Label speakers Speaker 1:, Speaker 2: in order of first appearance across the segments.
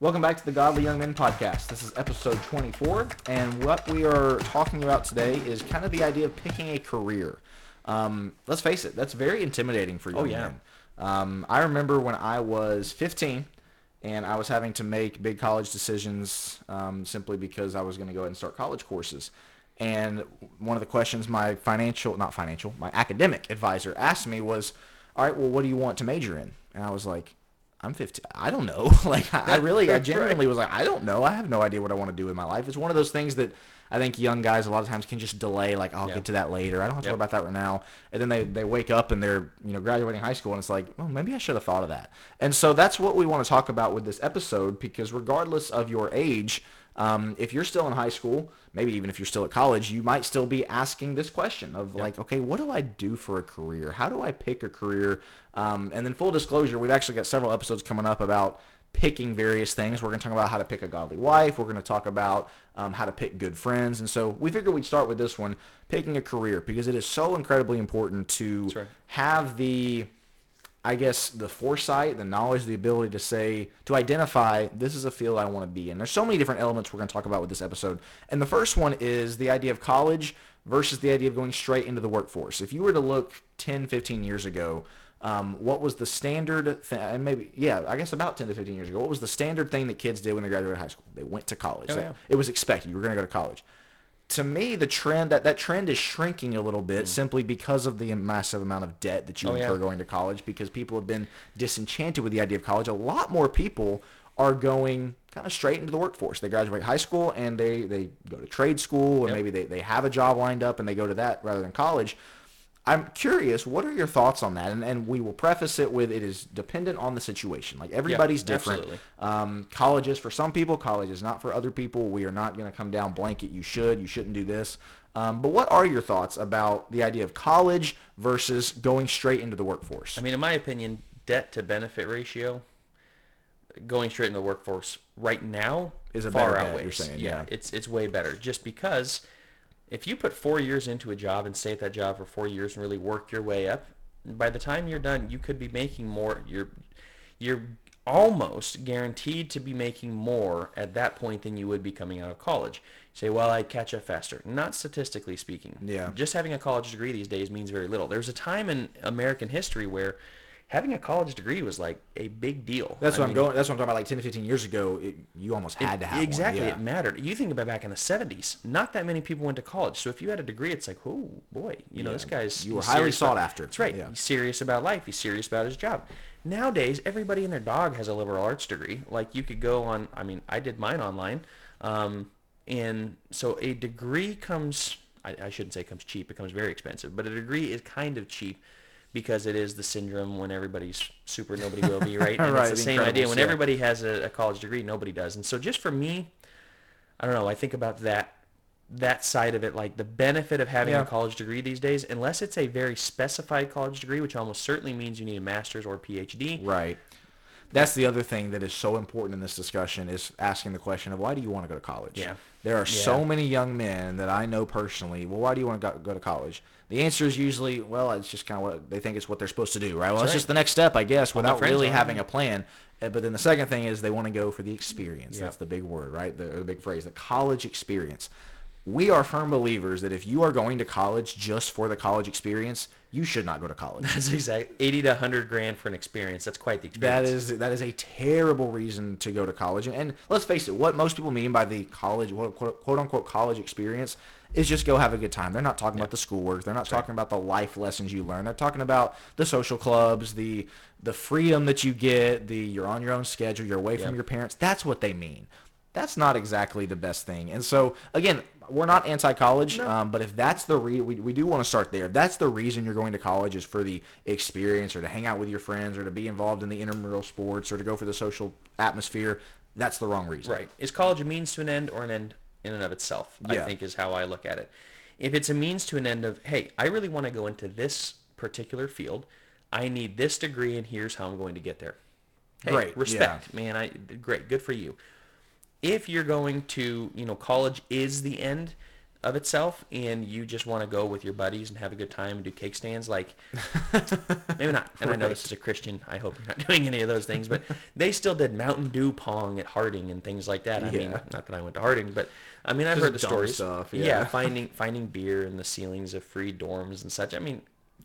Speaker 1: Welcome back to the Godly Young Men podcast. This is episode 24, and what we are talking about today is kind of the idea of picking a career. Um, let's face it, that's very intimidating for young
Speaker 2: Oh, yeah.
Speaker 1: men. Um, I remember when I was 15, and I was having to make big college decisions um, simply because I was going to go ahead and start college courses. And one of the questions my financial, not financial, my academic advisor asked me was, all right, well, what do you want to major in? And I was like, I'm 15. I don't know. like, I I really, I
Speaker 2: right.
Speaker 1: genuinely was like, I don't know. I have no idea what I want to do in my life. It's one of those things that I think young guys a lot of times can just delay. Like, I'll
Speaker 2: Yeah.
Speaker 1: get to that later. I don't have to
Speaker 2: Yep.
Speaker 1: worry about that right now. And then they, they wake up and they're, you know, graduating high school and it's like, well, maybe I should have thought of that. And so that's what we want to talk about with this episode because regardless of your age, um, if you're still in high school, maybe even if you're still at college, you might still be asking this question of like, okay, what do I do for a career? How do I pick a career? Um, and then full disclosure, we've actually got several episodes coming up about picking various things. We're going to talk about how to pick a godly wife. We're going to talk about um, how to pick good friends. And so we figured we'd start with this one, picking a career, because it is so incredibly important to
Speaker 2: right.
Speaker 1: have the I guess the foresight, the knowledge, the ability to say, to identify this is a field I want to be in. There's so many different elements we're going to talk about with this episode. And the first one is the idea of college versus the idea of going straight into the workforce. If you were to look 10, 15 years ago, um, what was the standard, th- and maybe, yeah, I guess about 10 to 15 years ago, what was the standard thing that kids did when they graduated high school? They went to college.
Speaker 2: Oh, yeah.
Speaker 1: It was expected. You were going to go to college to me, the trend that that trend is shrinking a little bit hmm. simply because of the massive amount of debt that you.
Speaker 2: Oh, yeah.
Speaker 1: incur going to college. Because people have been disenchanted with the idea of college. A lot more people are going kind of straight into the workforce. They graduate high school and they they go to trade school, or
Speaker 2: Yep.
Speaker 1: maybe they they have a job lined up and they go to that rather than college. I'm curious, what are your thoughts on that? And, and we will preface it with it is dependent on the situation. Like everybody's different.
Speaker 2: absolutely.
Speaker 1: Um, college is for some people. College is not for other people. We are not going to come down blanket. You should. You shouldn't do this. Um, but what are your thoughts about the idea of college versus going straight into the workforce?
Speaker 2: I mean, in my opinion, debt to benefit ratio, going straight into the workforce right now
Speaker 1: Is a
Speaker 2: far outweighs.
Speaker 1: you're saying, yeah.
Speaker 2: it's it's way better. Just because if you put four years into a job and stay at that job for four years and really work your way up, by the time you're done, you could be making more. You're you're almost guaranteed to be making more at that point than you would be coming out of college. You say, well, I'd catch up faster. Not statistically speaking.
Speaker 1: Yeah.
Speaker 2: Just having a college degree these days means very little. There's a time in American history where having a college degree was like a big deal.
Speaker 1: that's
Speaker 2: I
Speaker 1: what I'm going. That's what I'm talking about. Like 10 to 15 years ago, it, you almost had to have
Speaker 2: exactly
Speaker 1: One.
Speaker 2: it mattered you think about back in the 70s not that many people went to college so if you had a degree it's like oh boy you know this guy's
Speaker 1: You were highly sought
Speaker 2: about-
Speaker 1: after.
Speaker 2: that's right
Speaker 1: Yeah.
Speaker 2: he's serious about life he's serious about his job nowadays everybody and their dog has a liberal arts degree like you could go on i mean i did mine online um, and so a degree comes I, I shouldn't say comes cheap it comes very expensive but a degree is kind of cheap because it is the syndrome when everybody's super nobody will be right and
Speaker 1: Right,
Speaker 2: it's the same idea when everybody has a, a college degree nobody does and so just for me I don't know. I think about that that side of it, like the benefit of having
Speaker 1: Yeah.
Speaker 2: a college degree these days, unless it's a very specified college degree, which almost certainly means you need a master's or a PhD.
Speaker 1: Right. That's the other thing that is so important in this discussion is asking the question of why do you want to go to college?
Speaker 2: Yeah.
Speaker 1: There are so many young men that I know personally. Well, why do you want to go, go to college? The answer is usually, well, it's just kind of what they think it's what they're supposed to do, right? Well, it's
Speaker 2: right.
Speaker 1: just the next step, I guess, without really having a plan. Uh, But then the second thing is they want to go for the experience.
Speaker 2: Yeah.
Speaker 1: That's the big word, right? The, the big phrase, the college experience. We are firm believers that if you are going to college just for the college experience, you should not go to college.
Speaker 2: That's exact eighty to hundred grand for an experience. That's quite the
Speaker 1: That
Speaker 2: experience.
Speaker 1: is that is a terrible reason to go to college. And, let's face it, what most people mean by the college, quote, quote, quote unquote, college experience is just go have a good time. They're not talking about the schoolwork. They're not talking about the life lessons you learn. They're talking about the social clubs, the the freedom that you get, the you're on your own schedule, you're away from your parents. That's what they mean. That's not exactly the best thing. And so again, we're not anti-college, um, but if that's the re- we, we do want to start there. If that's the reason you're going to college is for the experience or to hang out with your friends or to be involved in the intramural sports or to go for the social atmosphere, that's the wrong reason.
Speaker 2: Right. Is college a means to an end or an end in and of itself?
Speaker 1: Yeah.
Speaker 2: I think is how I look at it. If it's a means to an end of, hey, I really want to go into this particular field, I need this degree, and here's how I'm going to get there. Hey,
Speaker 1: Great,
Speaker 2: respect, man. I great, good for you. If you're going to, you know, college is the end. of itself and you just want to go with your buddies and have a good time and do cake stands like maybe not and i know this is a christian i hope you're not doing any of those things but they still did mountain dew pong at harding and things like that i mean not that i went to harding but i mean i've
Speaker 1: Just
Speaker 2: heard the stories
Speaker 1: stuff,
Speaker 2: yeah.
Speaker 1: yeah.
Speaker 2: finding finding beer in the ceilings of free dorms and such i mean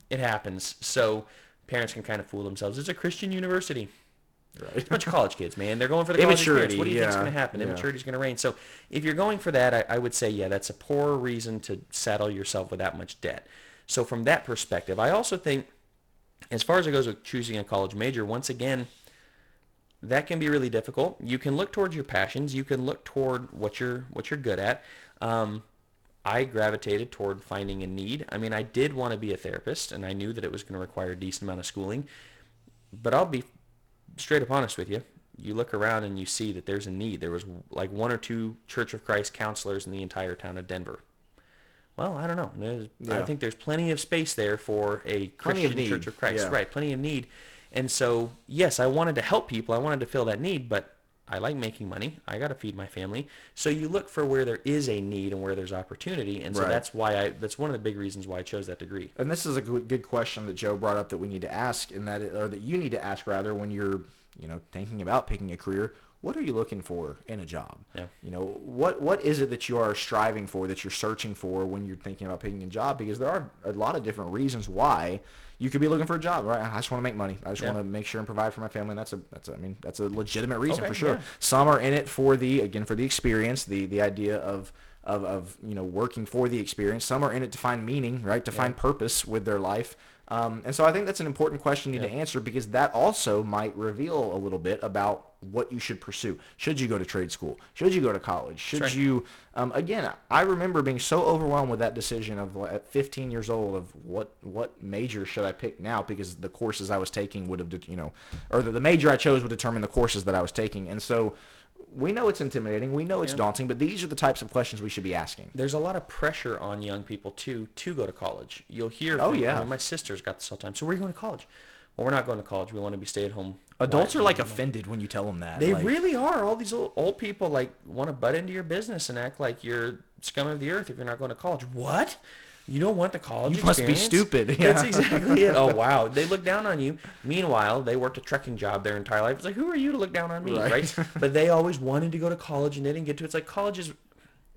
Speaker 2: it happens so parents can kind of fool themselves it's a christian university
Speaker 1: Right.
Speaker 2: a bunch of college kids, man. They're going for the college experience. What do you think's
Speaker 1: yeah,
Speaker 2: going to happen?
Speaker 1: yeah.
Speaker 2: Immaturity is going to reign. So if you're going for that, I, I would say, yeah, that's a poor reason to saddle yourself with that much debt. So from that perspective, I also think, as far as it goes with choosing a college major, once again, that can be really difficult. You can look towards your passions. You can look toward what you're what you're good at. Um, I gravitated toward finding a need. I mean, I did want to be a therapist, and I knew that it was going to require a decent amount of schooling. But I'll be straight up honest with you. You look around and you see that there's a need. There was like one or two Church of Christ counselors in the entire town of Denver. Well, I don't know. There's, I think there's plenty of space there for a
Speaker 1: of
Speaker 2: Christian
Speaker 1: need,
Speaker 2: Church of Christ.
Speaker 1: yeah.
Speaker 2: Right, plenty of need. And so, yes, I wanted to help people. I wanted to fill that need, but I like making money. I got to feed my family. So you look for where there is a need and where there's opportunity. And so
Speaker 1: Right.
Speaker 2: that's why I that's one of the big reasons why I chose that degree.
Speaker 1: And this is a good good question that Joe brought up that we need to ask, and that or that you need to ask rather when you're, you know, thinking about picking a career. What are you looking for in a job?
Speaker 2: Yeah.
Speaker 1: You know, what what is it that you are striving for, that you're searching for when you're thinking about picking a job? Because there are a lot of different reasons why you could be looking for a job, right? I just want to make money. I just
Speaker 2: Yeah.
Speaker 1: want to make sure and provide for my family. And that's a that's a, I mean that's a legitimate reason
Speaker 2: Okay,
Speaker 1: for sure.
Speaker 2: yeah.
Speaker 1: Some are in it for the again for the experience, the the idea of of, of you know working for the experience. Some are in it to find meaning, right? To find purpose with their life. Um, and so I think that's an important question you need to answer because that also might reveal a little bit about what you should pursue. Should you go to trade school? Should you go to college? Should
Speaker 2: right.
Speaker 1: you? Um, again, I remember being so overwhelmed with that decision of at 15 years old of what what major should I pick now because the courses I was taking would have you know, or the, the major I chose would determine the courses that I was taking. And so we know it's intimidating, we know it's
Speaker 2: Yeah.
Speaker 1: daunting, but these are the types of questions we should be asking.
Speaker 2: there's a lot of pressure on young people too to go to college. You'll hear,
Speaker 1: Oh, yeah.
Speaker 2: My sister's got this all the time. So where are you going to college? Well, we're not going to college. We want to be stay at home.
Speaker 1: Adults
Speaker 2: wives."
Speaker 1: are like offended when you tell them that.
Speaker 2: They
Speaker 1: like,
Speaker 2: really are. All these old, old people like want to butt into your business and act like you're scum of the earth if you're not going to college. What? You don't want the college
Speaker 1: You must be
Speaker 2: experience?
Speaker 1: stupid.
Speaker 2: That's exactly it. Oh wow, they look down on you. Meanwhile, they worked a trucking job their entire life. It's like, who are you to look down on me,
Speaker 1: Right.
Speaker 2: right? but they always wanted to go to college and they didn't get to. It's like college is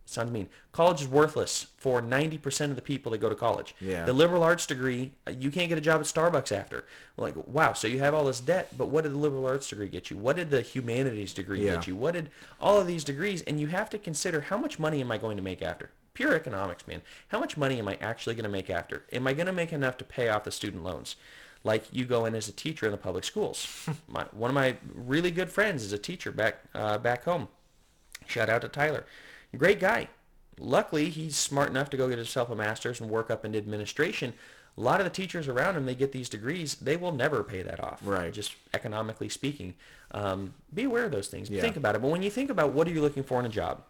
Speaker 2: sounds mean. College is worthless for 90% of the people that go to college.
Speaker 1: Yeah.
Speaker 2: The liberal arts degree, uh, you can't get a job at Starbucks after. Like, wow, so you have all this debt, but what did the liberal arts degree get you? What did the humanities degree
Speaker 1: Yeah.
Speaker 2: get you? What did all of these degrees? And you have to consider how much money am I going to make after? Pure economics, man. How much money am I actually going to make after? Am I going to make enough to pay off the student loans? Like you go in as a teacher in the public schools. my, one of my really good friends is a teacher back uh, back home. Shout out to Tyler. Great guy. Luckily, he's smart enough to go get himself a master's and work up into administration. A lot of the teachers around him, they get these degrees, they will never pay that off.
Speaker 1: Right.
Speaker 2: Just economically speaking. Um, be aware of those things.
Speaker 1: Yeah.
Speaker 2: Think about it. But when you think about what are you looking for in a job,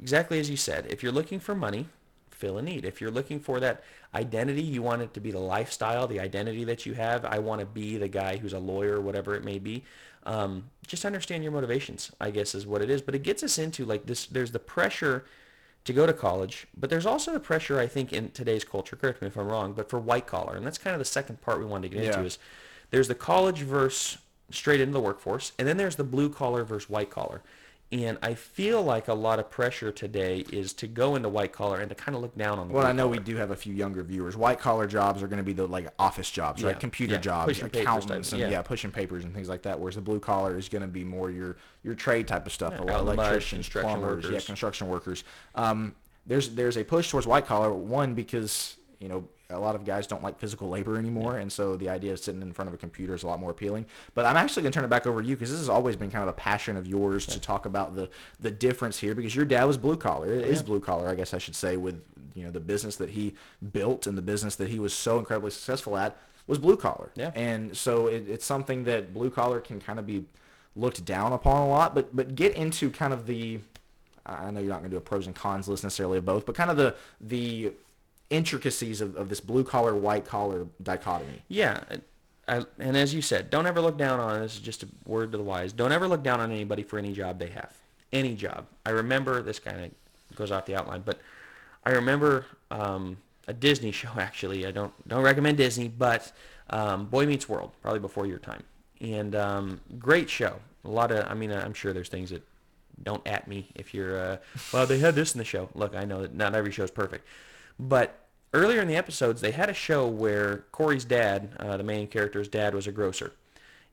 Speaker 2: exactly as you said, if you're looking for money, fill a need. If you're looking for that identity, you want it to be the lifestyle, the identity that you have. I want to be the guy who's a lawyer, whatever it may be. Um, just understand your motivations, I guess, is what it is. But it gets us into like this. There's the pressure to go to college, but there's also the pressure, I think, in today's culture. Correct me if I'm wrong, but for white collar, and that's kind of the second part we wanted to get
Speaker 1: Yeah.
Speaker 2: into is there's the college versus straight into the workforce, and then there's the blue collar versus white collar. And I feel like a lot of pressure today is to go into white collar and to kind of look down on the
Speaker 1: Well, I know we do have a few younger viewers. White collar jobs are going to be the like office jobs, right? Computer
Speaker 2: yeah,
Speaker 1: jobs,
Speaker 2: pushing
Speaker 1: accountants, and
Speaker 2: yeah.
Speaker 1: yeah. pushing papers and things like that. Whereas the blue collar is going to be more your your trade type of stuff.
Speaker 2: Yeah,
Speaker 1: a lot of
Speaker 2: in the mud,
Speaker 1: electricians,
Speaker 2: construction
Speaker 1: plumbers, yeah,
Speaker 2: workers.
Speaker 1: construction workers. Um, there's there's a push towards white collar. One because you know a lot of guys don't like physical labor anymore, and so the idea of sitting in front of a computer is a lot more appealing. But I'm actually going to turn it back over to you because this has always been kind of a passion of yours to talk about the the difference here. Because your dad was blue collar, it is blue collar, I guess I should say, with you know the business that he built and the business that he was so incredibly successful at was blue collar.
Speaker 2: Yeah.
Speaker 1: And so it, it's something that blue collar can kind of be looked down upon a lot. But but get into kind of the I know you're not going to do a pros and cons list necessarily of both, but kind of the the intricacies of, of this blue collar white collar dichotomy.
Speaker 2: Yeah, and- I, and as you said, don't ever look down on. This is just a word to the wise. Don't ever look down on anybody for any job they have. Any job. I remember this kind of goes off the outline. But I remember um, a Disney show actually. I don't don't recommend Disney, but um, Boy Meets World, probably before your time, and um, great show. A lot of, I mean, I'm sure there's things that don't at me if you're, uh, well, they had this in the show. Look, I know that not every show is perfect, but earlier in the episodes, they had a show where Cory's dad, uh, the main character's dad, was a grocer,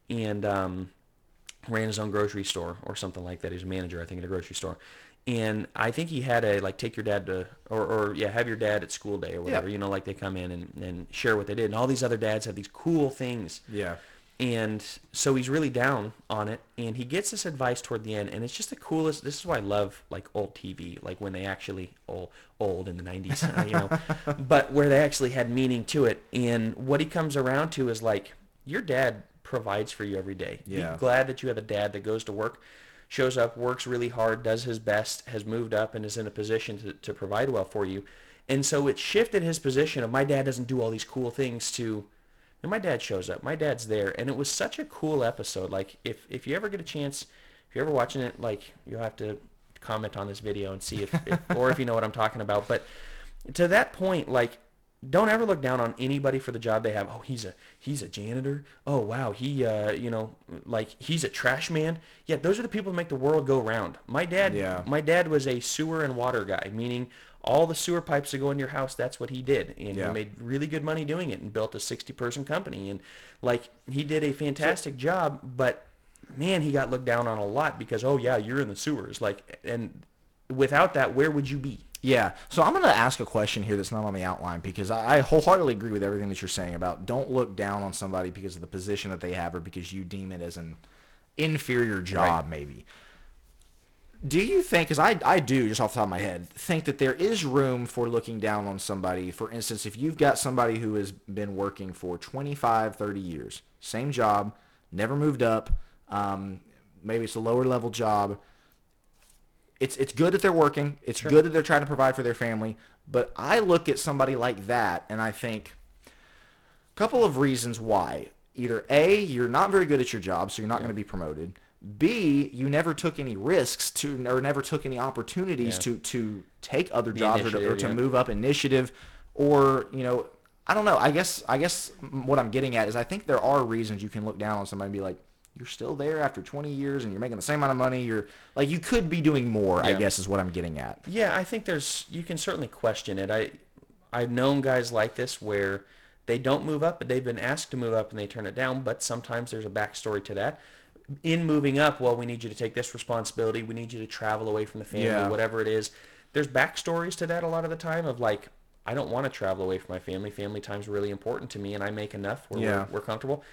Speaker 2: and um, ran his own grocery store or something like that. He was a manager, I think, at a grocery store. And I think he had a like take your dad to or, or yeah have your dad at school day or whatever
Speaker 1: Yeah.
Speaker 2: you know like they come in and, and share what they did and all these other dads have these cool things
Speaker 1: Yeah.
Speaker 2: And so he's really down on it and he gets this advice toward the end and it's just the coolest this is why i love like old tv like when they actually old old in the 90s uh, you know but where they actually had meaning to it and what he comes around to is like your dad provides for you every day
Speaker 1: Yeah.
Speaker 2: be glad that you have a dad that goes to work shows up works really hard does his best has moved up and is in a position to, to provide well for you and so it shifted his position of my dad doesn't do all these cool things to and my dad shows up. My dad's there, and it was such a cool episode. Like if if you ever get a chance, if you're ever watching it, like you'll have to comment on this video and see if, if or if you know what I'm talking about. But to that point, like don't ever look down on anybody for the job they have. Oh, he's a he's a janitor. Oh wow, he uh you know like he's a trash man. Yeah, those are the people that make the world go round. My dad
Speaker 1: Yeah.
Speaker 2: my dad was a sewer and water guy, meaning all the sewer pipes that go in your house, that's what he did. And
Speaker 1: Yeah.
Speaker 2: he made really good money doing it and built a 60 person company. And like he did a fantastic job, but man, he got looked down on a lot because, oh yeah, you're in the sewers. Like, and without that, where would you be?
Speaker 1: Yeah. So I'm going to ask a question here that's not on the outline because I, I wholeheartedly agree with everything that you're saying about don't look down on somebody because of the position that they have or because you deem it as an inferior job, maybe. Do you think, because I, I do, just off the top of my head, think that there is room for looking down on somebody? For instance, if you've got somebody who has been working for 25, 30 years, same job, never moved up, um, maybe it's a lower level job, it's it's good that they're working. It's good that they're trying to provide for their family. But I look at somebody like that and I think a couple of reasons why. Either A, you're not very good at your job, so you're not going to be promoted. B, you never took any risks to or never took any opportunities
Speaker 2: Yeah.
Speaker 1: to to take other jobs or to, or to
Speaker 2: yeah.
Speaker 1: move up initiative or, you know, I don't know. I guess I guess what I'm getting at is I think there are reasons you can look down on somebody and be like, you're still there after 20 years and you're making the same amount of money. You're like you could be doing more. I guess is what I'm getting at.
Speaker 2: Yeah, I think there's you can certainly question it. I I've known guys like this where they don't move up, but they've been asked to move up and they turn it down. But sometimes there's a backstory to that. In moving up, well, we need you to take this responsibility. We need you to travel away from the family,
Speaker 1: Yeah.
Speaker 2: whatever it is. There's backstories to that a lot of the time of like, I don't want to travel away from my family. Family time's really important to me, and I make enough where
Speaker 1: Yeah.
Speaker 2: we're, we're comfortable.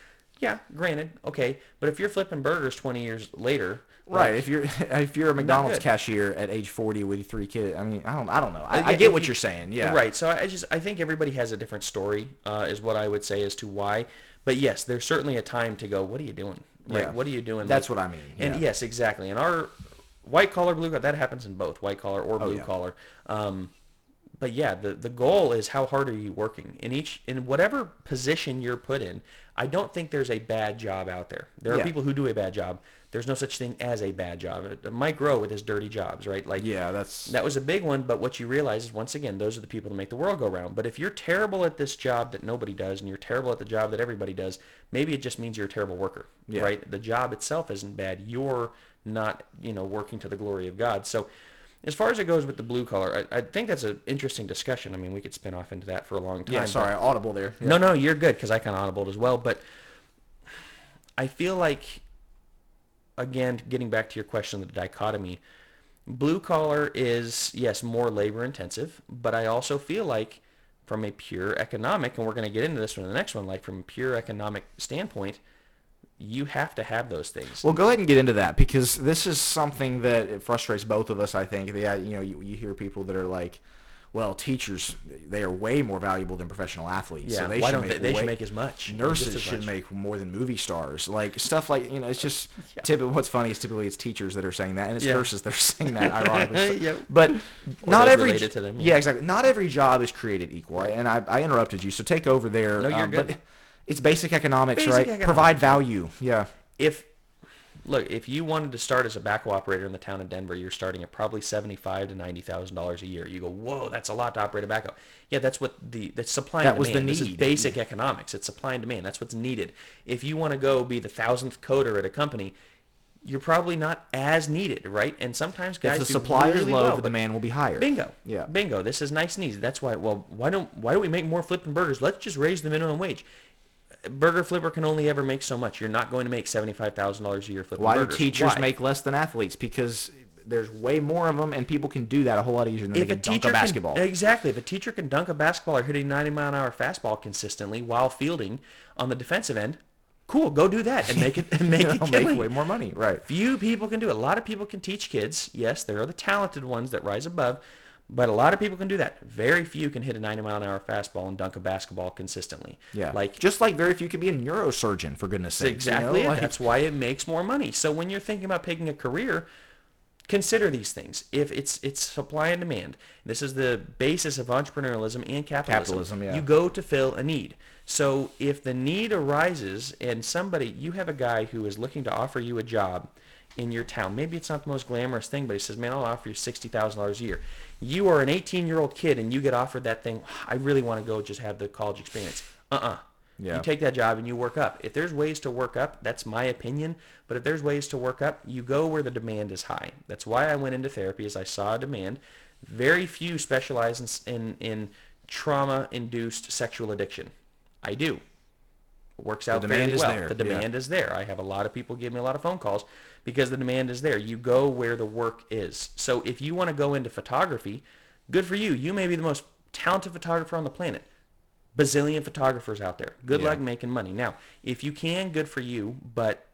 Speaker 2: Yeah, granted, okay. But if you're flipping burgers 20 years later,
Speaker 1: Right.
Speaker 2: like,
Speaker 1: If you're if you're a McDonald's cashier at age 40 with three kids, I mean, I don't I don't know. I, I get what
Speaker 2: you-
Speaker 1: you're saying. Yeah.
Speaker 2: Right. So I just I think everybody has a different story, uh, is what I would say as to why. But yes, there's certainly a time to go. What are you doing? Right.
Speaker 1: Yeah.
Speaker 2: What are you doing?
Speaker 1: That's
Speaker 2: Like-
Speaker 1: what I mean.
Speaker 2: And yes, exactly. And our white collar, blue collar, that happens in both white collar or blue
Speaker 1: Oh, yeah.
Speaker 2: collar. Um, but yeah, the the goal is how hard are you working in each in whatever position you're put in. I don't think there's a bad job out there. There are
Speaker 1: Yeah.
Speaker 2: people who do a bad job. There's no such thing as a bad job. Uh, Mike Rowe with his dirty jobs, right? Like
Speaker 1: Yeah, that's
Speaker 2: that was a big one, but what you realize is once again, those are the people that make the world go round. But if you're terrible at this job that nobody does, and you're terrible at the job that everybody does, maybe it just means you're a terrible worker,
Speaker 1: Yeah.
Speaker 2: right? The job itself isn't bad. You're not, you know, working to the glory of God. So, as far as it goes with the blue collar, I, I think that's an interesting discussion. I mean, we could spin off into that for a long time.
Speaker 1: yeah. Sorry, audible there.
Speaker 2: no, no, you're good because I kind of audibled as well. But I feel like, again, getting back to your question of the dichotomy, blue collar is, yes, more labor intensive, but I also feel like from a pure economic, and we're going to get into this one in the next one, like from a pure economic standpoint, you have to have those things.
Speaker 1: Well, go ahead and get into that because this is something that frustrates both of us. I think. Yeah, you know, you, you hear people that are like, "Well, teachers, they are way more valuable than professional athletes.
Speaker 2: yeah,
Speaker 1: so they
Speaker 2: why
Speaker 1: should
Speaker 2: don't
Speaker 1: make
Speaker 2: they, they
Speaker 1: way-
Speaker 2: should make as much?
Speaker 1: Nurses
Speaker 2: as
Speaker 1: should
Speaker 2: much.
Speaker 1: make more than movie stars. Like stuff like you know, it's just typically what's funny is typically it's teachers that are saying that, and it's
Speaker 2: Yeah.
Speaker 1: nurses that are saying that. Ironically,
Speaker 2: Yep.
Speaker 1: but not every
Speaker 2: them,
Speaker 1: yeah.
Speaker 2: yeah.
Speaker 1: exactly. Not every job is created equal. And I, I interrupted you, so take over there.
Speaker 2: No, you're
Speaker 1: um,
Speaker 2: good.
Speaker 1: But it's basic economics,
Speaker 2: Basic
Speaker 1: right?
Speaker 2: economics.
Speaker 1: Provide value. Yeah.
Speaker 2: if look, if you wanted to start as a backhoe operator in the town of Denver, you're starting at probably seventy-five to ninety thousand dollars a year. You go, whoa, that's a lot to operate a backhoe. Yeah, that's what the that's supply
Speaker 1: That
Speaker 2: and
Speaker 1: was the
Speaker 2: demand. This is
Speaker 1: need.
Speaker 2: basic economics. It's supply and demand. That's what's needed. If you want to go be the thousandth coder at a company, you're probably not as needed, right? And sometimes guys
Speaker 1: If the supply is
Speaker 2: really
Speaker 1: low,
Speaker 2: well,
Speaker 1: the demand will be higher.
Speaker 2: Bingo.
Speaker 1: Yeah.
Speaker 2: Bingo. This is nice and easy. That's why. Well, why don't why don't we make more flipping burgers? Let's just raise the minimum wage. Burger flipper can only ever make so much. You're not going to make seventy five thousand dollars a year flipping
Speaker 1: Why
Speaker 2: burgers.
Speaker 1: do teachers
Speaker 2: Why?
Speaker 1: make less than athletes? Because there's way more of them, and people can do that a whole lot easier than
Speaker 2: if
Speaker 1: they can dunk a basketball.
Speaker 2: Can, exactly. If a teacher can dunk a basketball or hit a ninety mile an hour fastball consistently while fielding on the defensive end, cool. Go do that and make it and make it
Speaker 1: make way more money, right?
Speaker 2: Few people can do it. A lot of people can teach kids. Yes, there are the talented ones that rise above, but a lot of people can do that. Very few can hit a 90 mile an hour fastball and dunk a basketball consistently.
Speaker 1: Yeah,
Speaker 2: Like
Speaker 1: just like very few can be a neurosurgeon for goodness sake.
Speaker 2: exactly. it. That's why it makes more money. So when you're thinking about picking a career, consider these things. If it's it's supply and demand, this is the basis of entrepreneurialism and capitalism.
Speaker 1: Capitalism, yeah.
Speaker 2: You go to fill a need. So if the need arises and somebody, you have a guy who is looking to offer you a job in your town. Maybe it's not the most glamorous thing, but he says, man, I'll offer you $60,000 a year. You are an 18-year-old kid and you get offered that thing. I really want to go just have the college experience. Uh-uh.
Speaker 1: Yeah.
Speaker 2: You take that job and you work up. If there's ways to work up, that's my opinion. But if there's ways to work up, you go where the demand is high. That's why I went into therapy, is I saw a demand. Very few specialize in, in, in trauma-induced sexual addiction. I do. It works out the
Speaker 1: demand
Speaker 2: fairly
Speaker 1: is there,
Speaker 2: The
Speaker 1: yeah.
Speaker 2: demand is there. I have a lot of people give me a lot of phone calls because the demand is there. You go where the work is. So if you want to go into photography, good for you. You may be the most talented photographer on the planet bazillion photographers out there. Good
Speaker 1: Yeah.
Speaker 2: luck making money. Now, if you can, good for you. But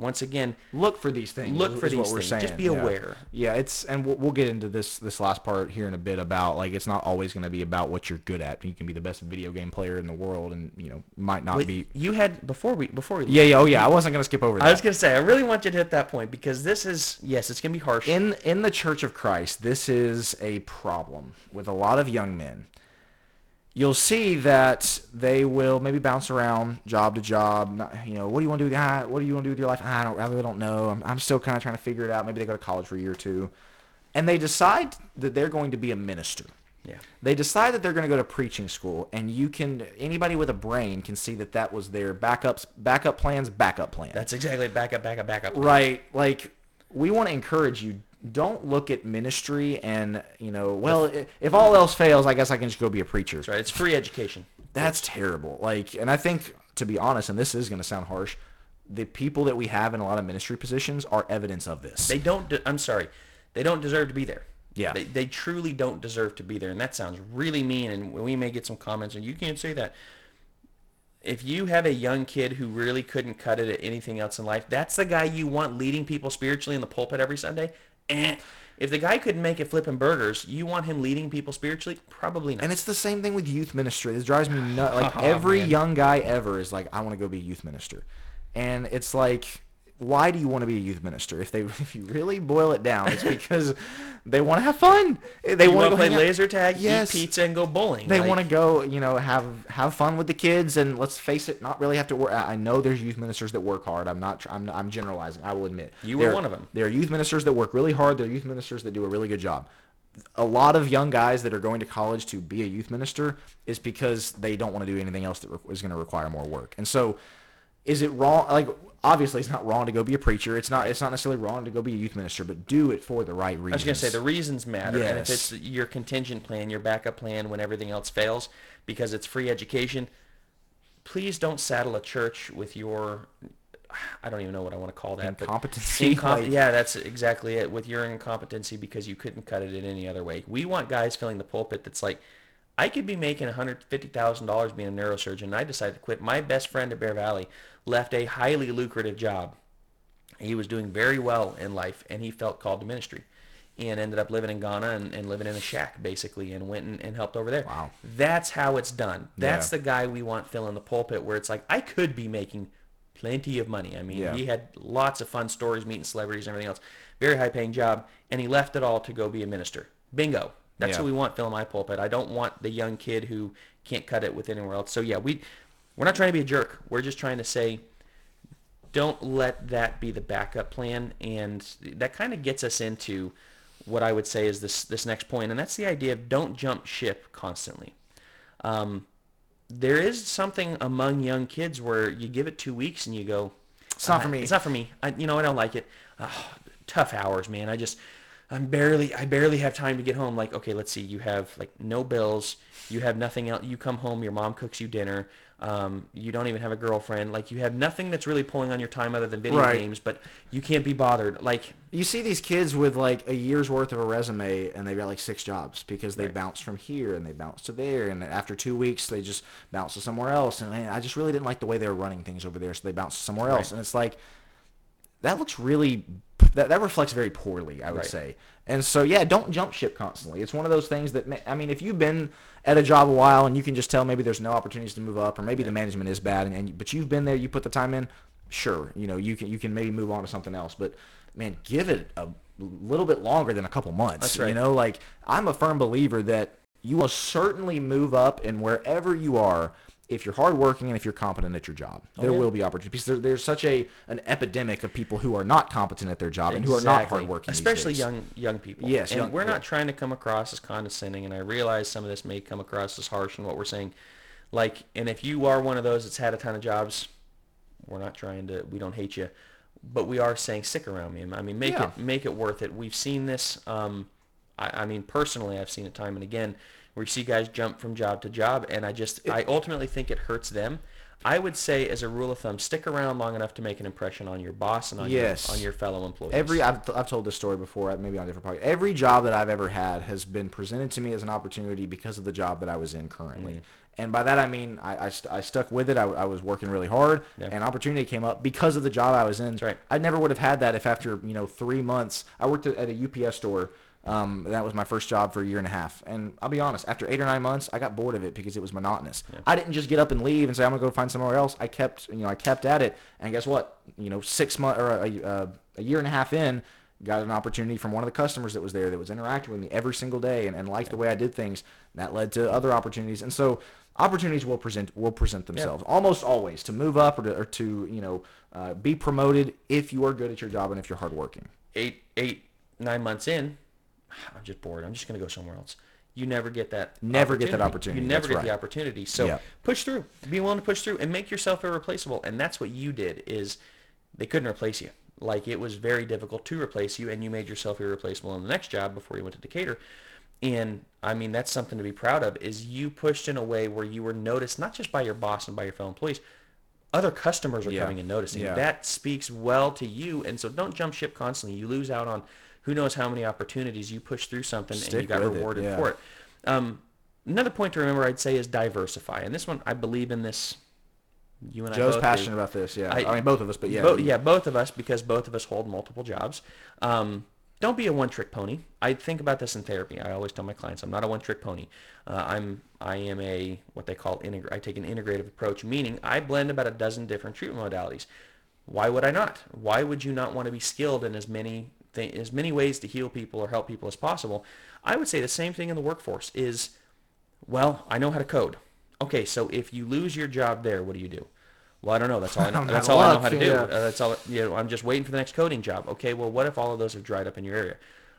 Speaker 2: once again,
Speaker 1: look for these things.
Speaker 2: Look for these
Speaker 1: we're
Speaker 2: things. Just be
Speaker 1: yeah.
Speaker 2: aware.
Speaker 1: Yeah, it's and we'll, we'll get into this this last part here in a bit about like it's not always going to be about what you're good at. You can be the best video game player in the world, and you know might not
Speaker 2: wait,
Speaker 1: be.
Speaker 2: you had before we before we.
Speaker 1: Yeah, yeah, oh yeah. I wasn't going to skip over that.
Speaker 2: I was gonna say I really want you to hit that point because this is yes, it's gonna be harsh.
Speaker 1: in in the Church of Christ, this is a problem with a lot of young men. You'll see that they will maybe bounce around job to job. Not, you know, what do you want to do? With, ah, what do you want to do with your life? Ah, I don't. I really don't know. I'm, I'm still kind of trying to figure it out. Maybe they go to college for a year or two, and they decide that they're going to be a minister.
Speaker 2: yeah.
Speaker 1: They decide that they're going to go to preaching school, and you can anybody with a brain can see that that was their backups, backup plans, backup plan.
Speaker 2: That's exactly back up, back up, back up.
Speaker 1: Right. Like we want to encourage you. Don't look at ministry and you know, well, if all else fails, I guess I can just go be a preacher.
Speaker 2: That's right. It's free education.
Speaker 1: That's terrible. Like, and I think to be honest, and this is going to sound harsh, the people that we have in a lot of ministry positions are evidence of this.
Speaker 2: They don't. De- I'm sorry. They don't deserve to be there.
Speaker 1: Yeah.
Speaker 2: They, they truly don't deserve to be there, and that sounds really mean. And we may get some comments, and you can't say that. If you have a young kid who really couldn't cut it at anything else in life, that's the guy you want leading people spiritually in the pulpit every Sunday. Eh. If the guy couldn't make it flipping burgers, you want him leading people spiritually? Probably not.
Speaker 1: and it's the same thing with youth ministry. This drives me nuts. Like
Speaker 2: Oh,
Speaker 1: every
Speaker 2: man.
Speaker 1: young guy ever is like, I want to go be a youth minister, and it's like, why do you want to be a youth minister? If they, if you really boil it down, it's because they want to have fun. They want to
Speaker 2: play laser tag,
Speaker 1: Yes.
Speaker 2: eat pizza, and go bowling.
Speaker 1: They
Speaker 2: Like,
Speaker 1: want to go, you know, have have fun with the kids, and let's face it, not really have to work. I know there's youth ministers that work hard. I'm not. I'm. I'm generalizing. I will admit.
Speaker 2: You were
Speaker 1: There-
Speaker 2: one of 'em.
Speaker 1: There are youth ministers that work really hard. There are youth ministers that do a really good job. A lot of young guys that are going to college to be a youth minister is because they don't want to do anything else that is going to require more work. And so, is it wrong? Like, obviously, it's not wrong to go be a preacher. It's not. It's not necessarily wrong to go be a youth minister, but do it for the right reasons.
Speaker 2: I was going to say the reasons matter, and if it's your contingent plan, your backup plan when everything else fails, because it's free education, please don't saddle a church with your, I don't even know what I want to call that,
Speaker 1: Incompetency,
Speaker 2: incom-
Speaker 1: like-
Speaker 2: yeah, that's exactly it. With your incompetency because you couldn't cut it in any other way. We want guys filling the pulpit that's like, I could be making $150,000 being a neurosurgeon, and I decided to quit. My best friend at Bear Valley left a highly lucrative job he was doing very well in life and he felt called to ministry and ended up living in Ghana and, and living in a shack basically and went and, and helped over there.
Speaker 1: Wow.
Speaker 2: That's how it's done. That's
Speaker 1: Yeah.
Speaker 2: the guy we want filling the pulpit where it's like, I could be making plenty of money. I mean,
Speaker 1: Yeah.
Speaker 2: he had lots of fun stories, meeting celebrities and everything else. Very high paying job. And he left it all to go be a minister. Bingo. That's
Speaker 1: Yeah.
Speaker 2: who we want filling my pulpit. I don't want the young kid who can't cut it with anywhere else. So yeah, we, we're not trying to be a jerk. We're just trying to say, don't let that be the backup plan. And that kind of gets us into what I would say is this this next point, and that's the idea of don't jump ship constantly. Um, there is something among young kids where you give it two weeks and you go,
Speaker 1: It's not
Speaker 2: "Uh,
Speaker 1: for me."
Speaker 2: It's not for me. I, you know, I don't like it. Ah, tough hours, man. I just, I'm barely, I barely have time to get home. Like, okay, let's see. You have like no bills. You have nothing else. You come home, your mom cooks you dinner. Um, you don't even have a girlfriend. Like, you have nothing that's really pulling on your time other than video
Speaker 1: Right.
Speaker 2: games. But you can't be bothered. Like,
Speaker 1: You see these kids with like a year's worth of a resume and they've got like six jobs because they bounce from here and they bounce to there and after two weeks they just bounce to somewhere else and man, I just really didn't like the way they were running things over there so they bounced to somewhere else and it's like that looks really that, that reflects very poorly I would
Speaker 2: Right.
Speaker 1: say. And so yeah don't jump ship constantly. It's one of those things that I mean if you've been at a job a while and you can just tell maybe there's no opportunities to move up or maybe the management is bad and, and but you've been there you put the time in sure you know you can you can maybe move on to something else. But man give it a little bit longer than a couple months
Speaker 2: That's right.
Speaker 1: you know? Like i'm a firm believer that you will certainly move up and wherever you are if you're hardworking and if you're competent at your job there
Speaker 2: Oh, yeah.
Speaker 1: will be opportunities there, there's such a an epidemic of people who are not competent at their job and who are not
Speaker 2: Exactly.
Speaker 1: hardworking
Speaker 2: especially young young people.
Speaker 1: Yes,
Speaker 2: and
Speaker 1: young-
Speaker 2: we're
Speaker 1: yeah.
Speaker 2: not trying to come across as condescending, and I realize some of this may come across as harsh in what we're saying. Like, and if you are one of those that's had a ton of jobs, we're not trying to. We don't hate you, but we are saying stick around, man. I mean, make
Speaker 1: Yeah.
Speaker 2: it make it worth it. We've seen this. Um, I, I mean, personally, I've seen it time and again where you see guys jump from job to job, and I just I ultimately think it hurts them. I would say, as a rule of thumb, stick around long enough to make an impression on your boss and on
Speaker 1: Yes.
Speaker 2: your on your fellow employees.
Speaker 1: Every I've, I've told this story before, maybe on a different podcast. Every job that I've ever had has been presented to me as an opportunity because of the job that I was in currently.
Speaker 2: Mm-hmm.
Speaker 1: And by that I mean I, I, st- I stuck with it. I, I was working really hard,
Speaker 2: Yeah.
Speaker 1: and opportunity came up because of the job I was in.
Speaker 2: Right.
Speaker 1: I never would have had that if after you know three months I worked at a UPS store. Um, that was my first job for a year and a half, and I'll be honest. After eight or nine months, I got bored of it because it was monotonous. I didn't just get up and leave and say I'm gonna go find somewhere else. I kept, you know, I kept at it, and guess what? You know, six months or a, a, a year and a half in, got an opportunity from one of the customers that was there that was interacting with me every single day and, and liked the way I did things. And that led to other opportunities. And so opportunities will present will present themselves almost always to move up or to, or to you know uh, be promoted if you are good at your job and if you're hardworking.
Speaker 2: eight, eight, nine months in, I'm just bored. I'm just going to go somewhere else. You never get that.
Speaker 1: Never get that opportunity.
Speaker 2: You never
Speaker 1: That's
Speaker 2: get
Speaker 1: right.
Speaker 2: the opportunity. So
Speaker 1: Yeah.
Speaker 2: push through. Be willing to push through and make yourself irreplaceable. And that's what you did. Is they couldn't replace you. Like it was very difficult to replace you, and you made yourself irreplaceable in the next job before you went to Decatur. And I mean, that's something to be proud of. Is you pushed in a way where you were noticed not just by your boss and by your fellow employees, other customers are
Speaker 1: Yeah.
Speaker 2: coming and noticing.
Speaker 1: Yeah.
Speaker 2: That speaks well to you. And so don't jump ship constantly. You lose out on who knows how many opportunities you push through something and you
Speaker 1: Stick
Speaker 2: got
Speaker 1: with it,
Speaker 2: rewarded
Speaker 1: yeah.
Speaker 2: for it. Um, another point to remember, I'd say, is diversify. And this one, I believe in this. You and I
Speaker 1: Joe's
Speaker 2: both do.
Speaker 1: passionate about this. Yeah, I,
Speaker 2: I-
Speaker 1: mean both of us, but yeah,
Speaker 2: Bo- yeah, both of us because both of us hold multiple jobs. Um, don't be a one-trick pony. I think about this in therapy. I always tell my clients, I'm not a one-trick pony. Uh, I'm I am a what they call integ- I take an integrative approach, meaning I blend about a dozen different treatment modalities. Why would I not? Why would you not want to be skilled in as many th- as many ways to heal people or help people as possible? I would say the same thing in the workforce is well, I know how to code. Okay, so if you lose your job there, what do you do? Well, I don't know. That's all I know. That's all I know how to do. Uh, that's all. You know, I'm just waiting for the next coding job. Okay, well, what if all of those have dried up in your area?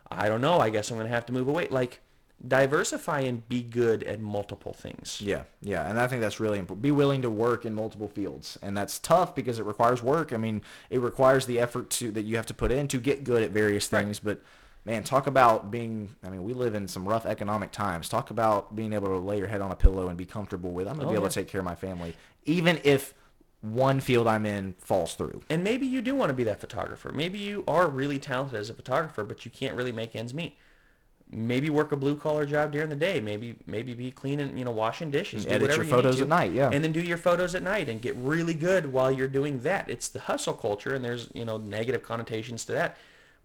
Speaker 2: I don't know. I guess I'm going to have to move away. Like, diversify and be good at multiple things.
Speaker 1: Yeah, yeah, and I think that's really important. Be willing to work in multiple fields, and that's tough because it requires work. I mean, it requires the effort to that you have to put in to get good at various things. But man, talk about being. I mean, we live in some rough economic times. Talk about being able to lay your head on a pillow and be comfortable with. I'm gonna
Speaker 2: Oh,
Speaker 1: be able
Speaker 2: yeah.
Speaker 1: to take care of my family, even if one field I'm in falls through.
Speaker 2: And maybe you do want to be that photographer. Maybe you are really talented as a photographer, but you can't really make ends meet. Maybe work a blue collar job during the day. Maybe maybe be cleaning, you know, washing dishes. do
Speaker 1: Edit
Speaker 2: whatever
Speaker 1: your
Speaker 2: you need
Speaker 1: photos
Speaker 2: to.
Speaker 1: at night, yeah.
Speaker 2: And then do your photos at night and get really good while you're doing that. It's the hustle culture, and there's you know negative connotations to that.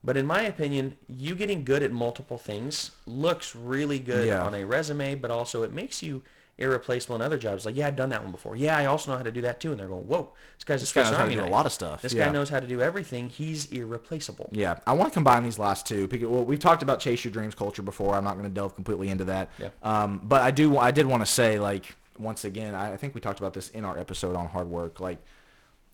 Speaker 2: But in my opinion, you getting good at multiple things looks really good
Speaker 1: Yeah.
Speaker 2: on a resume, but also it makes you irreplaceable in other jobs. Like, yeah, I've done that one before. Yeah, I also know how to do that too. And they're going, whoa, this guy's a
Speaker 1: This guy
Speaker 2: Swiss
Speaker 1: knows how to do a lot of stuff.
Speaker 2: This
Speaker 1: Yeah.
Speaker 2: guy knows how to do everything. He's irreplaceable.
Speaker 1: Yeah, I want to combine these last two because well, we've talked about chase your dreams culture before. I'm not going to delve completely into that.
Speaker 2: Yeah.
Speaker 1: Um, but I do. I did want to say like once again. I, I think we talked about this in our episode on hard work. Like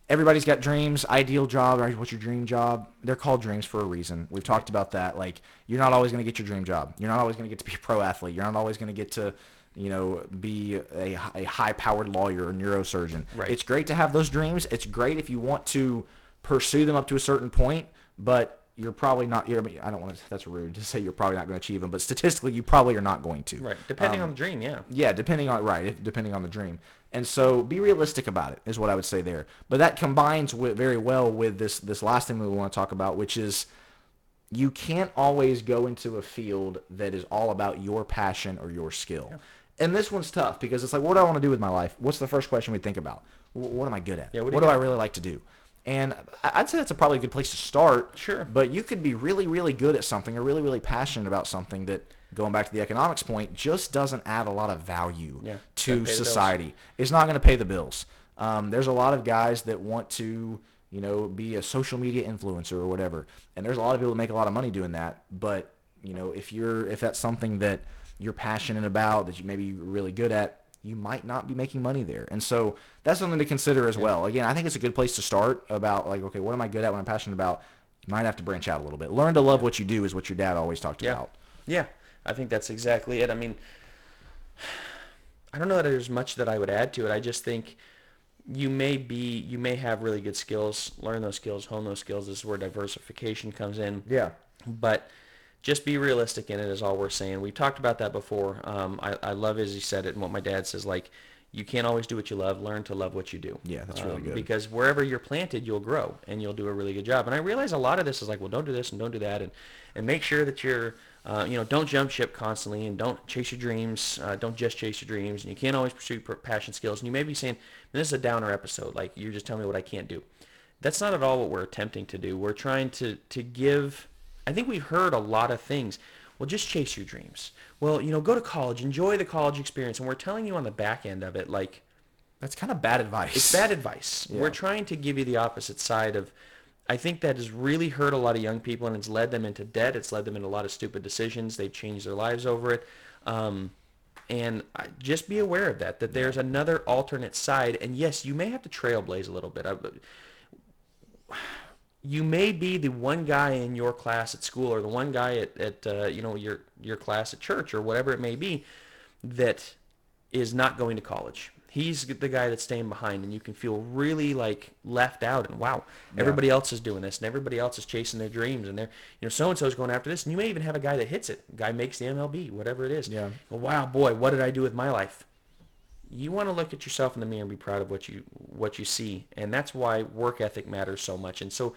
Speaker 1: everybody's got dreams, ideal job, right? What's your dream job? They're called dreams for a reason. We've talked about that. Like, you're not always going to get your dream job. You're not always going to get to be a pro athlete. You're not always going to get to, you know, be a, a high-powered lawyer or neurosurgeon.
Speaker 2: Right.
Speaker 1: It's great to have those dreams. It's great if you want to pursue them up to a certain point, but you're probably not. You're, I, mean, I don't want to. That's rude to say you're probably not going to achieve them, but statistically, you probably are not going to.
Speaker 2: Right. Depending
Speaker 1: Um,
Speaker 2: on the dream, yeah.
Speaker 1: yeah, depending on right, if, depending on the dream. And so be realistic about it is what I would say there. But that combines with very well with this this last thing that we want to talk about, which is you can't always go into a field that is all about your passion or your skill. And this one's tough because it's like, what do I want to do with my life? What's the first question we think about? What am I good at?
Speaker 2: Yeah,
Speaker 1: what
Speaker 2: what
Speaker 1: do,
Speaker 2: do
Speaker 1: I really like to do? And I'd say that's a probably a good place to start.
Speaker 2: Sure.
Speaker 1: But you could be really, really good at something or really, really passionate about something that, going back to the economics point, just doesn't add a lot of value
Speaker 2: Yeah,
Speaker 1: to
Speaker 2: pay the bills.
Speaker 1: society. It's not going to pay the bills. Um, there's a lot of guys that want to, you know, be a social media influencer or whatever, and there's a lot of people that make a lot of money doing that. But you know, if you're if that's something that you're passionate about, that you maybe you're really good at, you might not be making money there. And so that's something to consider as well. Again, I think it's a good place to start about like, okay, what am I good at? What I'm passionate about? You might have to branch out a little bit. Learn to love what you do is what your dad always talked
Speaker 2: Yeah.
Speaker 1: about.
Speaker 2: Yeah, I think that's exactly it. I mean, I don't know that there's much that I would add to it. I just think you may be, you may have really good skills, learn those skills, hone those skills. This is where diversification comes in.
Speaker 1: Yeah.
Speaker 2: But just be realistic in it is all we're saying. We've talked about that before. Um, I, I love as he said it and what my dad says, like, you can't always do what you love. Learn to love what you do.
Speaker 1: Yeah, that's really
Speaker 2: Um,
Speaker 1: good.
Speaker 2: Because wherever you're planted, you'll grow and you'll do a really good job. And I realize a lot of this is like, well, don't do this and don't do that, and and make sure that you're, uh, you know, don't jump ship constantly and don't chase your dreams. Uh, don't just chase your dreams. And you can't always pursue passion skills. And you may be saying, this is a downer episode. Like you're just telling me what I can't do. That's not at all what we're attempting to do. We're trying to to give. I think we've heard a lot of things. Well, just chase your dreams. Well, you know, go to college, enjoy the college experience, and we're telling you on the back end of it, like
Speaker 1: That's kind of bad advice.
Speaker 2: it's bad advice.
Speaker 1: Yeah.
Speaker 2: We're trying to give you the opposite side of. I think that has really hurt a lot of young people, and it's led them into debt. It's led them into a lot of stupid decisions. They've changed their lives over it. Um, and just be aware of that. That there's another alternate side, and yes, you may have to trailblaze a little bit. I, you may be the one guy in your class at school, or the one guy at, at uh, you know your your class at church, or whatever it may be, that is not going to college. He's the guy that's staying behind, and you can feel really like left out. And wow, everybody else is doing this, and everybody else is chasing their dreams, and they're you know so and so's going after this, and you may even have a guy that hits it, guy makes the MLB, whatever it is.
Speaker 1: Yeah.
Speaker 2: Well, wow, boy, what did I do with my life? You want to look at yourself in the mirror and be proud of what you what you see, and that's why work ethic matters so much. And so,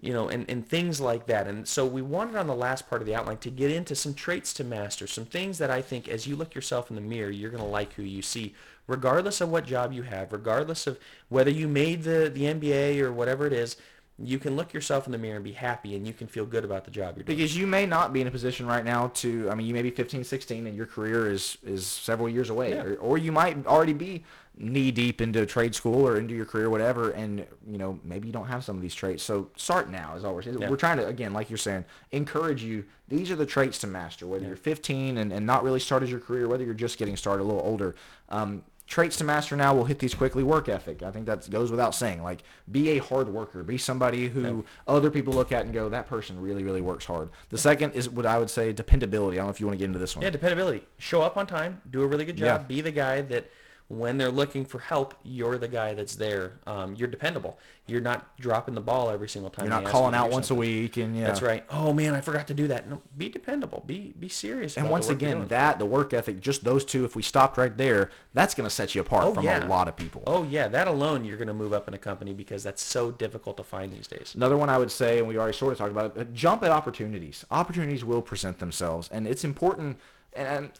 Speaker 2: you know, and, and things like that. And so we wanted on the last part of the outline to get into some traits to master, some things that I think as you look yourself in the mirror, you're going to like who you see, regardless of what job you have, regardless of whether you made the, the NBA or whatever it is, you can look yourself in the mirror and be happy and you can feel good about the job you're doing.
Speaker 1: Because you may not be in a position right now to, I mean, you may be 15, 16 and your career is, is several years away.
Speaker 2: Yeah.
Speaker 1: Or, or you might already be knee deep into trade school or into your career, whatever, and, you know, maybe you don't have some of these traits. So start now is always. we're.
Speaker 2: Yeah.
Speaker 1: We're trying to, again, like you're saying, encourage you. These are the traits to master, whether you're 15 and, and not really started your career, whether you're just getting started a little older. Um, traits to master now, we'll hit these quickly. Work ethic. I think that goes without saying. Like, be a hard worker. Be somebody who other people look at and go, that person really, really works hard. The second is what I would say dependability. I don't know if you want to get into this one.
Speaker 2: Yeah, dependability. Show up on time. Do a really good job.
Speaker 1: Yeah.
Speaker 2: Be the guy that when they're looking for help, you're the guy that's there. Um, you're dependable. You're not dropping the ball every single time.
Speaker 1: You're not calling
Speaker 2: you
Speaker 1: out once a week, and yeah,
Speaker 2: That's right. Oh man, I forgot to do that. No, be dependable. Be be serious.
Speaker 1: And once again, that the work ethic, just those two, if we stopped right there, that's going to set you apart
Speaker 2: Oh,
Speaker 1: from
Speaker 2: yeah.
Speaker 1: a lot of people.
Speaker 2: Oh yeah, that alone you're going to move up in a company because that's so difficult to find these days.
Speaker 1: Another one I would say, and we already sort of talked about it, jump at opportunities. Opportunities will present themselves, and it's important. And,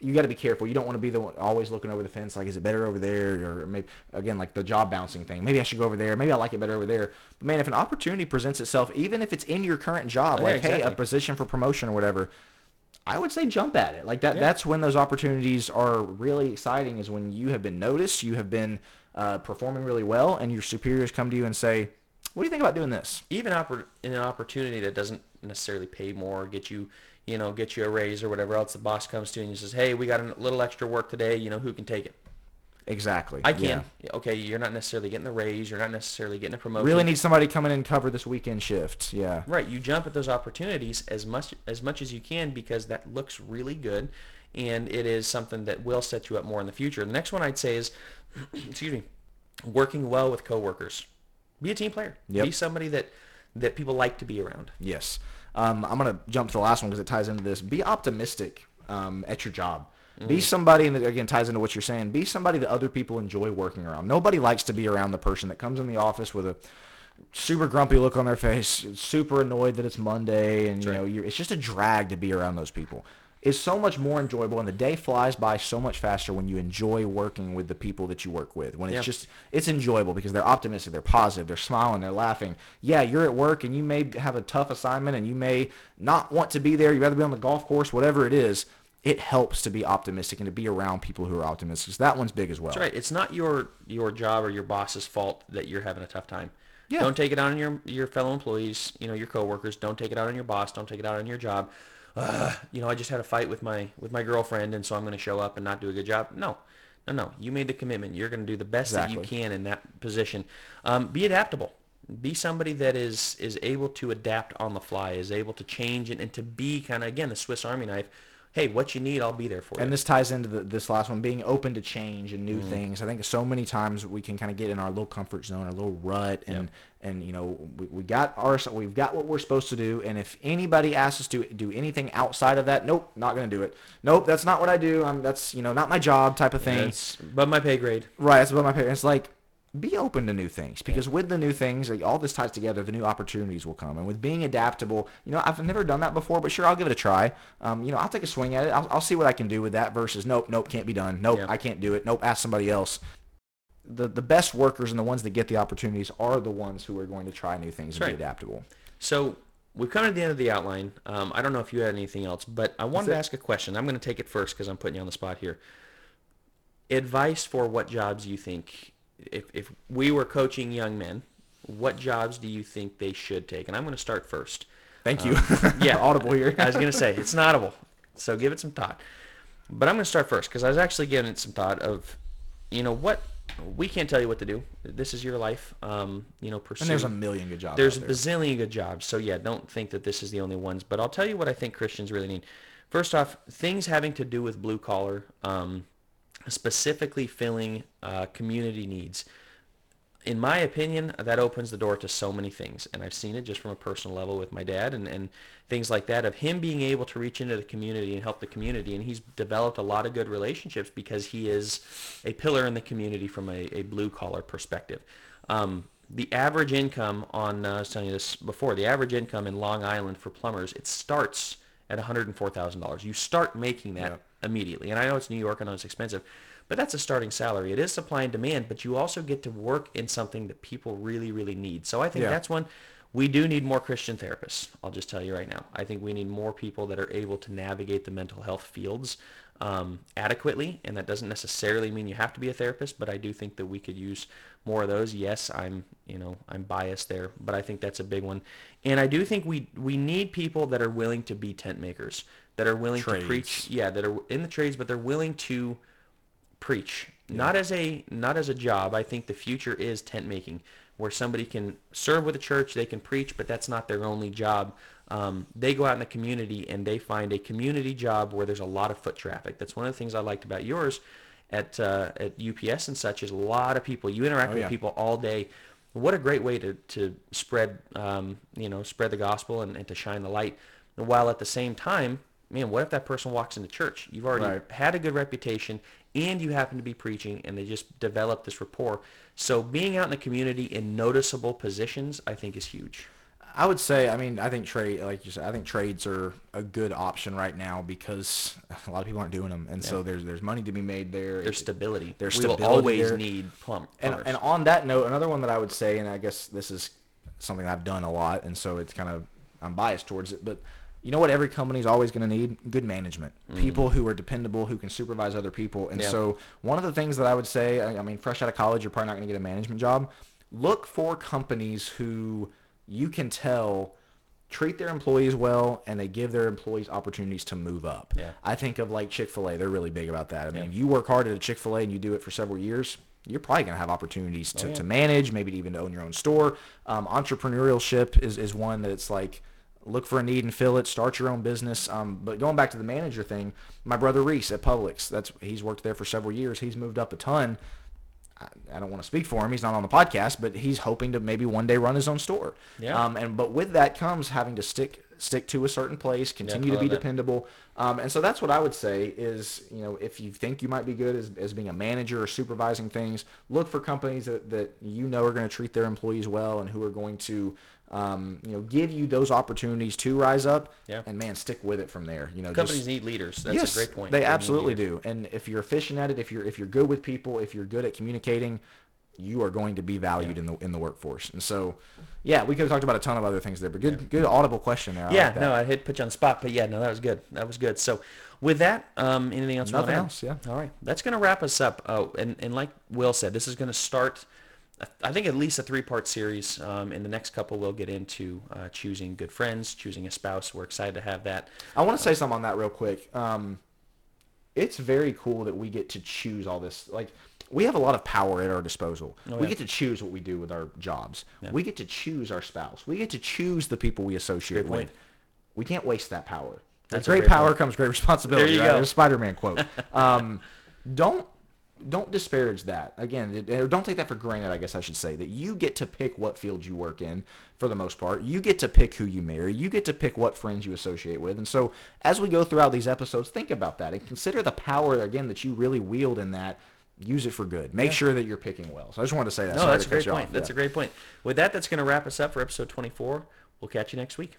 Speaker 1: you got to be careful. You don't want to be the one always looking over the fence, like, is it better over there? Or maybe again, like the job bouncing thing. Maybe I should go over there. Maybe I like it better over there. But man, if an opportunity presents itself, even if it's in your current job,
Speaker 2: Oh, yeah,
Speaker 1: like hey, a position for promotion or whatever, I would say jump at it. Like that.
Speaker 2: Yeah.
Speaker 1: That's when those opportunities are really exciting. Is when you have been noticed, you have been uh, performing really well, and your superiors come to you and say, "What do you think about doing this?"
Speaker 2: Even oppor- in an opportunity that doesn't necessarily pay more, get you, you know, get you a raise or whatever else, the boss comes to you and says, "Hey, we got a little extra work today. You know, who can take it?"
Speaker 1: Exactly.
Speaker 2: I
Speaker 1: yeah.
Speaker 2: can. Okay, you're not necessarily getting the raise. You're not necessarily getting a promotion.
Speaker 1: Really need somebody coming in and cover this weekend shift. Yeah.
Speaker 2: Right, you jump at those opportunities as much as much as you can because that looks really good, and it is something that will set you up more in the future. The next one I'd say is, excuse me, working well with coworkers. Be a team player.
Speaker 1: Yep.
Speaker 2: Be somebody that that people like to be around.
Speaker 1: Yes. Um, I'm gonna jump to the last one because it ties into this. Be optimistic um, at your job. Be somebody, and it again ties into what you're saying. Be somebody that other people enjoy working around. Nobody likes to be around the person that comes in the office with a super grumpy look on their face, super annoyed that it's Monday, and you know you're, it's just a drag to be around those people. It's so much more enjoyable, and the day flies by so much faster when you enjoy working with the people that you work with. When it's
Speaker 2: Yeah.
Speaker 1: just it's enjoyable because they're optimistic, they're positive, they're smiling, they're laughing. Yeah, you're at work and you may have a tough assignment and you may not want to be there. You'd rather be on the golf course, whatever it is. It helps to be optimistic and to be around people who are optimistic. So that one's big as well.
Speaker 2: That's right. It's not your your job or your boss's fault that you're having a tough time.
Speaker 1: Yeah.
Speaker 2: Don't take it out on your your fellow employees, you know, your coworkers. Don't take it out on your boss. Don't take it out on your job. Uh, you know, I just had a fight with my with my girlfriend, and so I'm going to show up and not do a good job. No, no, no. You made the commitment. You're going to do the best that you can in that position. Um, be adaptable. Be somebody that is is able to adapt on the fly, is able to change and, and to be kind of again the Swiss Army knife. Hey, what you need, I'll be there for you.
Speaker 1: And this ties into the, this last one, being open to change and new mm. things. I think so many times we can kind of get in our little comfort zone, our little rut, and and you know we, we got our we've got what we're supposed to do. And if anybody asks us to do anything outside of that, nope, not gonna do it. Nope, that's not what I do. I'm that's you know not my job type of thing.
Speaker 2: It's above my pay grade.
Speaker 1: Right, that's about my parents. Like, be open to new things because with the new things, like, all this ties together. The new opportunities will come, and with being adaptable, you know, I've never done that before, but sure, I'll give it a try. Um, you know, I'll take a swing at it. I'll, I'll see what I can do with that. Versus, nope, nope, can't be done. Nope,
Speaker 2: Yeah.
Speaker 1: I can't do it. Nope, ask somebody else. The the best workers and the ones that get the opportunities are the ones who are going to try new things and
Speaker 2: That's
Speaker 1: be adaptable.
Speaker 2: So we've come to the end of the outline. Um, I don't know if you had anything else, but I wanted to ask a question. I'm going to take it first because I'm putting you on the spot here. Advice for what jobs you think, if, if we were coaching young men, what jobs do you think they should take? And I'm going to start first.
Speaker 1: Thank you.
Speaker 2: yeah.
Speaker 1: audible here.
Speaker 2: I was going to say, it's not audible. So give it some thought. But I'm going to start first because I was actually giving it some thought of, you know, what, we can't tell you what to do. This is your life. Um, you know, pursue.
Speaker 1: and there's a million good jobs.
Speaker 2: There's a
Speaker 1: there.
Speaker 2: bazillion good jobs. So yeah, don't think that this is the only ones. But I'll tell you what I think Christians really need. First off, things having to do with blue collar, um, specifically filling uh, community needs. In my opinion, that opens the door to so many things. And I've seen it just from a personal level with my dad and, and things like that of him being able to reach into the community and help the community. And he's developed a lot of good relationships because he is a pillar in the community from a, a blue collar perspective. Um, the average income on, uh, I was telling you this before, the average income in Long Island for plumbers, it starts at $104,000. You start making that
Speaker 1: Yeah.
Speaker 2: Immediately. And I know it's New York, I know it's expensive, but that's a starting salary. It is supply and demand, but you also get to work in something that people really, really need. So I think
Speaker 1: Yeah.
Speaker 2: that's one. We do need more Christian therapists. I'll just tell you right now. I think we need more people that are able to navigate the mental health fields um, adequately, and that doesn't necessarily mean you have to be a therapist. But I do think that we could use more of those. Yes, I'm you know I'm biased there, but I think that's a big one. And I do think we we need people that are willing to be tent makers, that are willing
Speaker 1: Trades.
Speaker 2: to preach. Yeah, that are in the trades, but they're willing to preach not as a not as a job i think the future is tent making where somebody can serve with a church they can preach but that's not their only job um, they go out in the community and they find a community job where there's a lot of foot traffic that's one of the things i liked about yours at uh, at ups and such is a lot of people you interact
Speaker 1: Oh, yeah.
Speaker 2: with people all day what a great way to, to spread um, you know spread the gospel and, and to shine the light while at the same time man what if that person walks into church you've already
Speaker 1: Right.
Speaker 2: had a good reputation and you happen to be preaching and they just develop this rapport so being out in the community in noticeable positions i think is huge
Speaker 1: I would say, I mean, I think trade, like you said, I think trades are a good option right now because a lot of people aren't doing them, and so there's there's money to be made there.
Speaker 2: there's stability
Speaker 1: there's
Speaker 2: we will
Speaker 1: stability
Speaker 2: always
Speaker 1: there.
Speaker 2: need plum
Speaker 1: and,
Speaker 2: plumbers.
Speaker 1: and on that note, another one that I would say, and I guess this is something I've done a lot, and so it's kind of I'm biased towards it, but you know what? Every company is always going to need good management, people who are dependable, who can supervise other people, and
Speaker 2: Yeah.
Speaker 1: so one of the things that I would say, I, mean, fresh out of college, you're probably not going to get a management job. Look for companies who you can tell treat their employees well and they give their employees opportunities to move up.
Speaker 2: Yeah.
Speaker 1: I think of like Chick-fil-A. They're really big about that. I mean, if you work hard at a Chick-fil-A and you do it for several years, you're probably going to have opportunities to,
Speaker 2: Oh, yeah.
Speaker 1: to manage, maybe even to own your own store. Um, entrepreneurship is, is one that it's like look for a need and fill it, start your own business. Um, but going back to the manager thing, my brother Reese at Publix, that's he's worked there for several years. He's moved up a ton. I, I don't want to speak for him. He's not on the podcast, but he's hoping to maybe one day run his own store.
Speaker 2: Yeah.
Speaker 1: Um, and but with that comes having to stick stick to a certain place, continue
Speaker 2: I
Speaker 1: to be
Speaker 2: that.
Speaker 1: dependable. Um, and so that's what I would say is, you know, if you think you might be good as, as being a manager or supervising things, look for companies that, that you know are going to treat their employees well and who are going to, um, you know, give you those opportunities to rise up.
Speaker 2: Yeah.
Speaker 1: And man, stick with it from there. You know,
Speaker 2: Companies
Speaker 1: just,
Speaker 2: need leaders. That's
Speaker 1: yes,
Speaker 2: a great point.
Speaker 1: They
Speaker 2: need
Speaker 1: absolutely do. And if you're efficient at it, if you're if you're good with people, if you're good at communicating, you are going to be valued in the in the workforce. And so, yeah, we could have talked about a ton of other things there, but good good audible question there. I
Speaker 2: Yeah,
Speaker 1: like
Speaker 2: no, I hit put you on the spot, but yeah, no, that was good. That was good. So, with that, um, anything else?
Speaker 1: Nothing else, yeah.
Speaker 2: All right, that's going to wrap us up. Oh, and and like Will said, this is going to start. I think at least a three-part series. Um, in the next couple, we'll get into uh, choosing good friends, choosing a spouse. We're excited to have that.
Speaker 1: I want to say something on that real quick. Um, it's very cool that we get to choose all this. Like, we have a lot of power at our disposal. we
Speaker 2: Oh, yeah.
Speaker 1: get to choose what we do with our jobs. We get to choose our spouse. We get to choose the people we associate with. We can't waste that power.
Speaker 2: That's
Speaker 1: With great
Speaker 2: great
Speaker 1: power
Speaker 2: point.
Speaker 1: comes great responsibility.
Speaker 2: There you
Speaker 1: right?
Speaker 2: go.
Speaker 1: There's a Spider-Man quote. Um, don't don't disparage that. Again, it- or don't take that for granted. I guess I should say that you get to pick what field you work in for the most part. You get to pick who you marry. You get to pick what friends you associate with. And so, as we go throughout these episodes, think about that and consider the power again that you really wield in that. Use it for good. Make sure that you're picking well. So I just wanted to say that.
Speaker 2: No,
Speaker 1: Sorry
Speaker 2: that's a great point. That's
Speaker 1: Yeah.
Speaker 2: a great point. With that, that's going to wrap us up for episode 24. We'll catch you next week.